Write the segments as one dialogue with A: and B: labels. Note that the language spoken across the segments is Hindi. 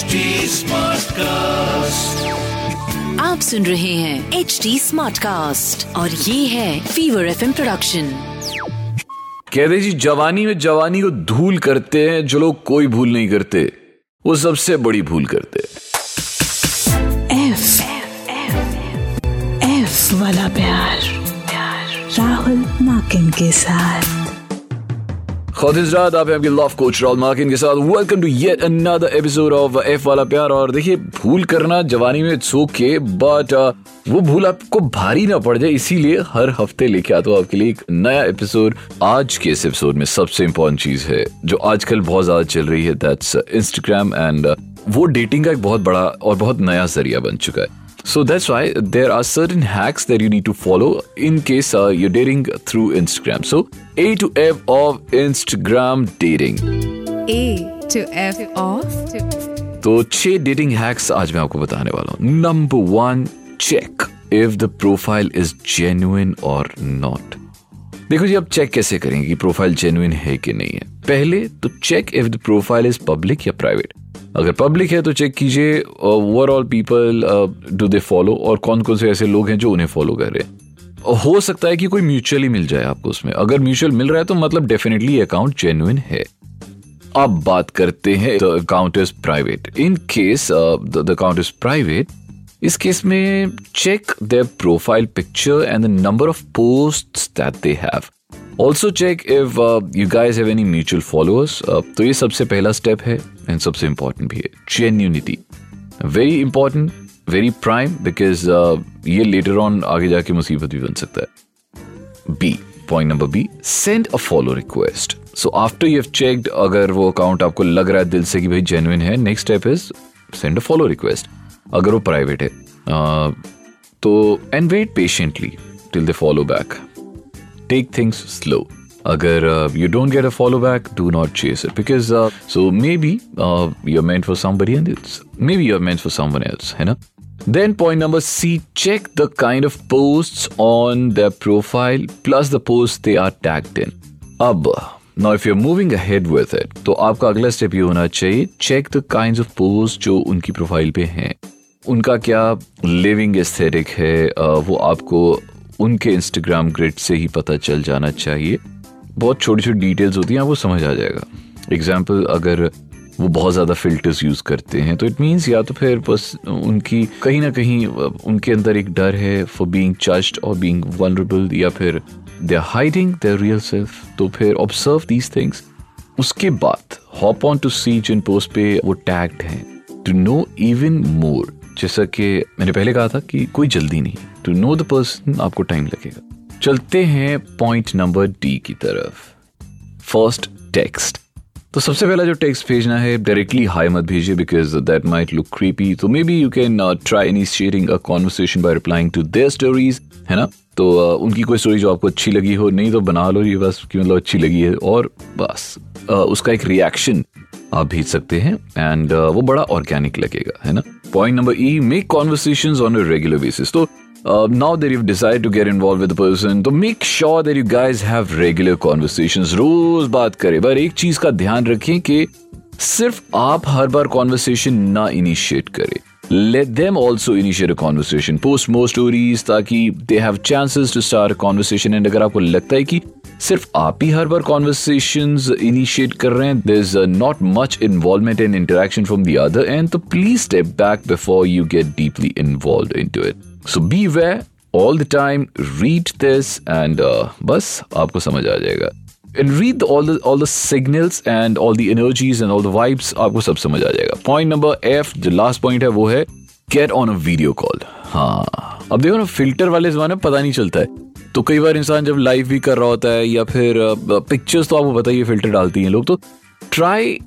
A: HD Smartcast.
B: आप सुन रहे हैं एच डी स्मार्ट कास्ट और ये है फीवर एफ़ प्रोडक्शन
C: कहते जी जवानी में जवानी को धूल करते हैं जो लोग कोई भूल नहीं करते। वो सबसे बड़ी भूल करते हैं।
D: एफ़ एफ़ वाला प्यार। राहुल माकिन के साथ।
C: के देखिए भूल करना जवानी में इट्स ओके बट वो भूल आपको भारी ना पड़ जाए इसीलिए हर हफ़्ते लेके आता हूँ आपके लिए एक नया एपिसोड आज के इस एपिसोड में सबसे इम्पोर्टेंट चीज़ है जो आजकल बहुत ज़्यादा चल रही है दैट्स इंस्टाग्राम एंड वो डेटिंग का एक बहुत बड़ा और बहुत नया ज़रिया बन चुका है So that's why there are certain hacks that you need to follow in case uh, you're dating through Instagram. So A to F of Instagram dating.
E: A to F off.
C: तो छह डेटिंग हैक्स आज मैं आपको बताने वाला हूँ number one check if the profile is genuine और नॉट देखो जी आप चेक कैसे करेंगे कि प्रोफ़ाइल जेन्युइन है कि नहीं है पहले तो check if the profile is public या प्राइवेट अगर पब्लिक है तो चेक कीजिए overall people do they follow और कौन कौन से ऐसे लोग हैं जो उन्हें फॉलो कर रहे हैं। हो सकता है कि कोई म्यूचुअली मिल जाए आपको उसमें। अगर म्यूचुअल मिल रहा है तो मतलब डेफिनेटली अकाउंट जेन्युइन है। अब बात करते हैं the account is private in case the account is private इस केस में check their profile picture and the number of post that they have also check if you guys have any mutual followers तो ये सबसे पहला स्टेप है एंड सबसे इंपॉर्टेंट भी है. Genuinity very important very prime because ये लेटर ऑन आगे जाके मुसीबत भी बन सकता है. B point number B send a follow request so after you have checked अगर वो अकाउंट आपको लग रहा है दिल से कि भाई जेन्युइन है next step is send a follow request अगर वो प्राइवेट है. Uh, तो and wait patiently till they follow back take things slow अगर you don't get a follow back do not chase it because so maybe you meant for somebody and it's maybe you meant for someone else है ना Then point number C, check the kind of posts on their profile plus the posts they are tagged in. अब now if you're moving ahead with it, तो आपका अगला स्टेप ये होना चाहिए check the kind of post जो उनकी प्रोफ़ाइल पे हैं। उनका क्या लिविंग एस्थेटिक है uh, वो आपको उनके इंस्टाग्राम ग्रिड से ही पता चल जाना चाहिए। बहुत छोटी छोटी डिटेल्स होती हैं वो समझ आ जाएगा। एग्ज़ाम्पल अगर वो बहुत ज़्यादा फिल्टर्स यूज़ करते हैं तो इट मीन्स या तो फिर बस उनकी कहीं ना कहीं, उनके अंदर एक डर है फॉर बीइंग जज्ड और बीइंग वनरेबल या फिर they are hiding their real self तो फिर ऑब्ज़र्व दीज थिंग्स उसके बाद हॉप ऑन टू सी जिन पोस्ट पे वो टैग्ड हैं। टू नो इवन मोर जैसा कि मैंने पहले कहा था कि कोई जल्दी नहीं टू नो द पर्सन आपको टाइम लगेगा। चलते हैं पॉइंट नंबर डी की तरफ़। फ़र्स्ट टेक्स्ट तो सबसे पहला जो टेक्स्ट भेजना है डायरेक्टली हाई मत भेजिए because that might look creepy तो maybe you can try any sharing a conversation by replying to their stories है ना? तो उनकी कोई स्टोरी जो आपको अच्छी लगी हो नहीं तो बना लो ये बस कि मतलब अच्छी लगी है और बस। उसका एक रिएक्शन आप भेज सकते हैं एंड वो बड़ा ऑर्गेनिक लगेगा है ना? Point number E make conversation on a regular basis तो that you've decided to get involved with the person, तो make sure that you guys have regular conversations. रोज बात करें पर एक चीज़ का ध्यान रखें कि सिर्फ़ आप हर बार कॉन्वर्सेशन ना इनिशिएट करें। Let them also initiate a conversation post more stories ताकि they have chances to start conversation and अगर आपको लगता है कि सिर्फ़ आप ही हर बार कॉन्वर्सेशन इनिशिएट कर रहे हैं there is not much involvement and interaction from the other end तो please step back before you get deeply involve into it so be way all the time read this and बस आपको समझ आ जाएगा। And read all the all the signals and all the energies and all the vibes आपको सब समझ आ जाएगा। पॉइंट नंबर एफ़ जो लास्ट पॉइंट है, वो है get on a video call हाँ। अब देखो ना फ़िल्टर वाले जमाने में पता नहीं चलता है। तो कई बार इंसान जब लाइव भी कर रहा होता है, या फिर पिक्चर्स तो आपको बताइए फ़िल्टर डालती हैं लोग तो try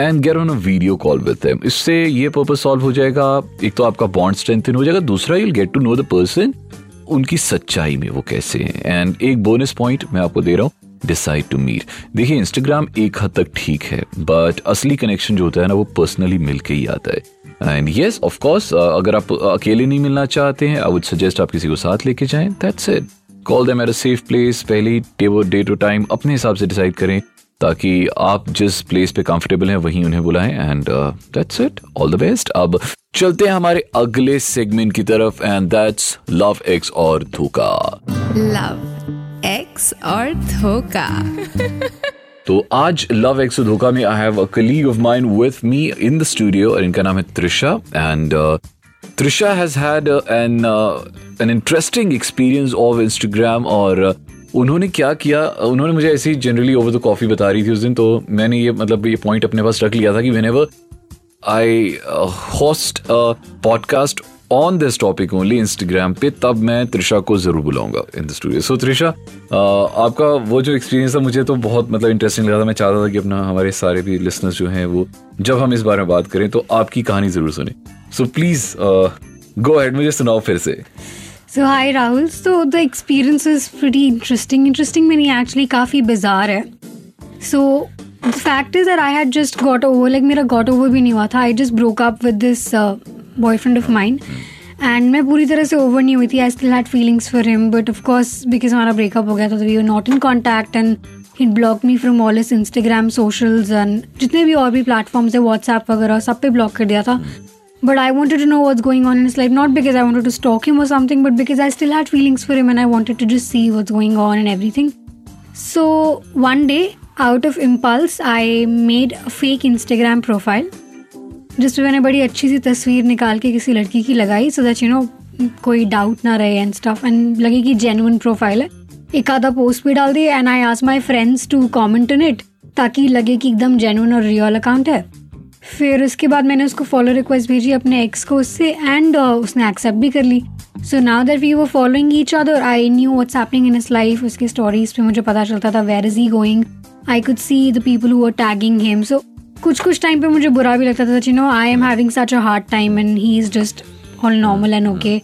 C: and get on a video call with them इससे ये पर्पज सॉल्व हो जाएगा, एक तो आपका बॉन्ड स्ट्रेंथन हो जाएगा, दूसरा you get to know the person उनकी सच्चाई में वो कैसे हैं। एंड एक बोनस पॉइंट मैं आपको दे रहा हूँ डिसाइड टू मीट देखिए इंस्टाग्राम एक हद तक ठीक है बट असली कनेक्शन जो होता है ना, वो पर्सनली मिलके ही आता है। एंड यस ऑफ़ कोर्स अगर आप अकेले नहीं मिलना चाहते हैं आई वुड सजेस्ट आप किसी को साथ लेके जाएँ। That's it call them at a safe place पहले डे टू टाइम अपने हिसाब से डिसाइड करें, ताकि आप जिस प्लेस पे कंफर्टेबल हैं, वहीं उन्हें बुलाएँ and that's it all the best अब चलते हैं हमारे अगले सेगमेंट की तरफ़ एंड दैट्स लव एक्स और धोखा।
E: लव एक्स और धोखा।
C: तो आज लव एक्स और धोखा में I have a colleague of mind with me in the studio और इनका नाम है Trisha and Trisha has had an an interesting experience of Instagram और uh, उन्होंने क्या किया उन्होंने मुझे ऐसे ही जनरली ओवर द कॉफ़ी बता रही थी उस दिन तो मैंने ये मतलब ये पॉइंट अपने पास रख लिया था कि whenever I host podcast on this topic only Instagram पे, तब मैं त्रिशा को ज़रूर बुलाऊँगा in the studio so Trisha आपका वो जो एक्सपीरियंस था, मुझे तो बहुत मतलब इंटरेस्टिंग लगा था मैं चाहता था कि अपना, हमारे सारे भी लिसनर्स जो हैं वो, जब हम इस बारे में बात करें तो आपकी कहानी ज़रूर सुने सो प्लीज़ गो हेड मुझे सुनाओ फिर से
A: So, hi, Rahul. So, the experience is pretty interesting. Interesting meaning actually काफ़ी bizarre है. So, the fact is that I had just got over, like, मेरा got over भी नहीं हुआ था. I just broke up with this uh, boyfriend of mine. And मैं पूरी तरह से ओवर नहीं हुई थी I still had feelings for him but of course because हमारा ब्रेकअप हो गया था we are not in contact and he block me from all his Instagram socials and जितने भी और भी प्लेटफॉर्म्स है व्हाट्सएप वगैरह सब पे ब्लॉक कर दिया था but I wanted to know what's going on in his life, not because I wanted to stalk him or something, but because I still had feelings for him and I wanted to just see what's going on and everything. So one day, out of impulse, I made a fake Instagram profile. जिसमें मैंने बड़ी अच्छी सी तस्वीर निकाल के किसी लड़की की लगाई सो दैट यू नो कोई डाउट ना रहे एंड स्टफ़ एंड लगे कि जेन्युइन प्रोफ़ाइल है। एक आधा पोस्ट भी डाल दी and I ask my friends to comment in it ताकि लगे कि एकदम जेनुअन और रियल अकाउंट है। फिर उसके बाद मैंने उसको फॉलो रिक्वेस्ट भेजी अपने एक्स को उससे एंड uh, उसने एक्सेप्ट भी कर ली। So now that we were following each other I knew what's happening in his life उसकी स्टोरीज पे मुझे पता चलता था where is he going I could see the people who are tagging him so कुछ कुछ टाइम पे मुझे बुरा भी लगता था you know I am having such a hard time and he is just all normal and okay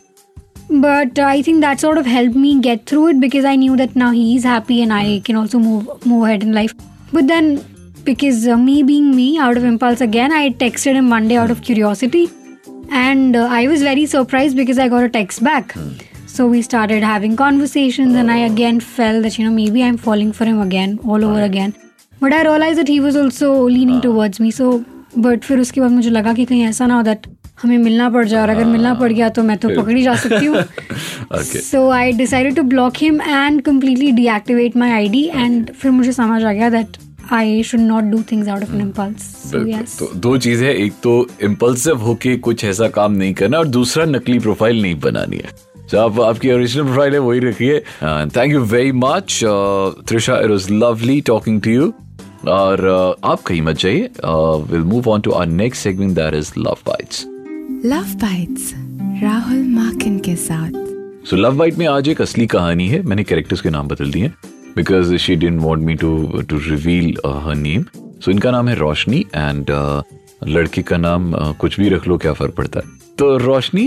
A: but I think that sort of helped me get through it because I knew that now he's happy and I can also move move ahead in life. But then because uh, me being me out of impulse again i texted him one day out of curiosity and uh, i was very surprised because i got a text back so we started having conversations and i again felt that you know maybe i'm falling for him again all over again But i realized that he was also leaning towards me so but फिर उसके बाद मुझे लगा कि कहीं ऐसा ना हो दैट हमें मिलना पड़ जाए और अगर मिलना पड़ गया तो मैं तो पकड़ी जा सकती हूँ. So I decided to block him and completely deactivate my I D and फिर मुझे समझ आ गया that I should not do things out of an
C: impulse
A: so
C: तो दो चीज़ें एक तो इम्पल्सिव होके कुछ ऐसा काम नहीं करना और दूसरा नकली प्रोफ़ाइल नहीं बनानी है। जो आप आपकी ओरिजिनल प्रोफ़ाइल है वही रखिए। Thank you very much Trisha it was lovely talking to you और uh, आप कहीं मत जाइए। Will move on to our next segment that is love bites
E: love bites Rahul Makin के साथ।
C: सो लव बाइट में आज एक असली कहानी है। मैंने कैरेक्टर्स के नाम बदल दिए because she didn't want me to to reveal her name so इनका नाम है रोशनी एंड लड़की का नाम कुछ भी रख लो क्या फ़र्क पड़ता है? तो Roshni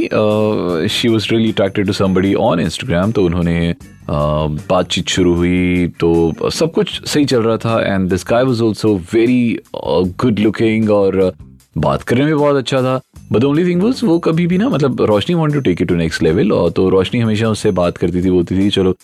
C: she was really attracted to somebody on Instagram तो उन्होंने बातचीत शुरू हुई तो सब कुछ सही चल रहा था and this guy was also very good looking और बात करने में बहुत अच्छा था। बट ओनली थिंग वॉज़ वो कभी भी ना मतलब Roshni want to take it to next level और तो रोशनी हमेशा उससे बात करती थी बोलती थी चलो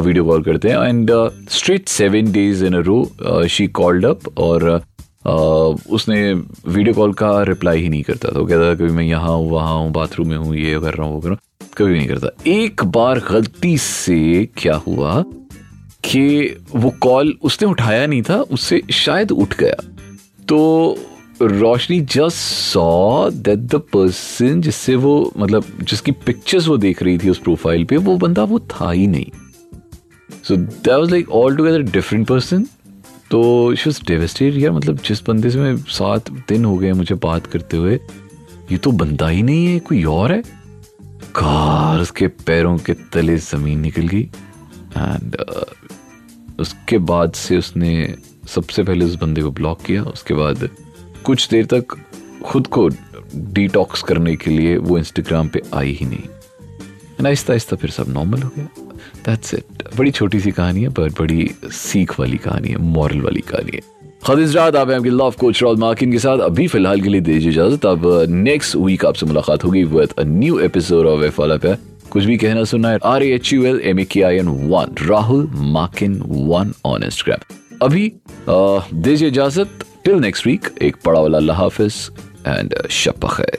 C: वीडियो कॉल करते हैं। And straight seven days in a row she called up और uh, उसने वीडियो कॉल का रिप्लाई ही नहीं करता था वो कहता था कभी मैं यहाँ हूँ, वहाँ हूँ बाथरूम में हूँ, ये कर रहा हूँ, वो कर रहा हूँ। कभी नहीं करता। एक बार गलती से क्या हुआ कि वो कॉल उसने उठाया नहीं था, उससे शायद उठ गया। तो Roshni just saw that the person जिससे वो मतलब जिसकी पिक्चर्स वो देख रही थी उस प्रोफ़ाइल पे, वो बंदा वो था ही नहीं। So that was like all together different person तो शी डेवेस्टेड यार मतलब जिस बंदे से मैं सात दिन हो गए मुझे बात करते हुए, ये तो बंदा ही नहीं है, कोई और है? कार उसके पैरों के तले ज़मीन निकल गई। एंड उसके बाद से उसने सबसे पहले उस बंदे को ब्लॉक किया, उसके बाद कुछ देर तक खुद को डिटॉक्स करने के लिए वो इंस्टाग्राम पे आई ही नहीं। एंड आहिस्ता आहिस्ता फिर सब नॉर्मल हो गया। दैट्स इट बड़ी छोटी सी कहानी है, पर बड़ी सीख वाली कहानी है मॉरल वाली कहानी है। खदीज रात, आप आपके लव कोच रॉल मार्किन के साथ। अभी फ़िलहाल के लिए दीजिए इजाज़त। अब नेक्स्ट वीक आपसे मुलाकात होगी with a new episode of F वाला पे कुछ भी कहना, सुनना है R H U L M A K I N one Rahul Makin one on Instagram अभी दीजिए इजाज़त। टिल नेक्स्ट वीक एक बड़ा वाला, अल्लाह हाफिज एंड शब खैर।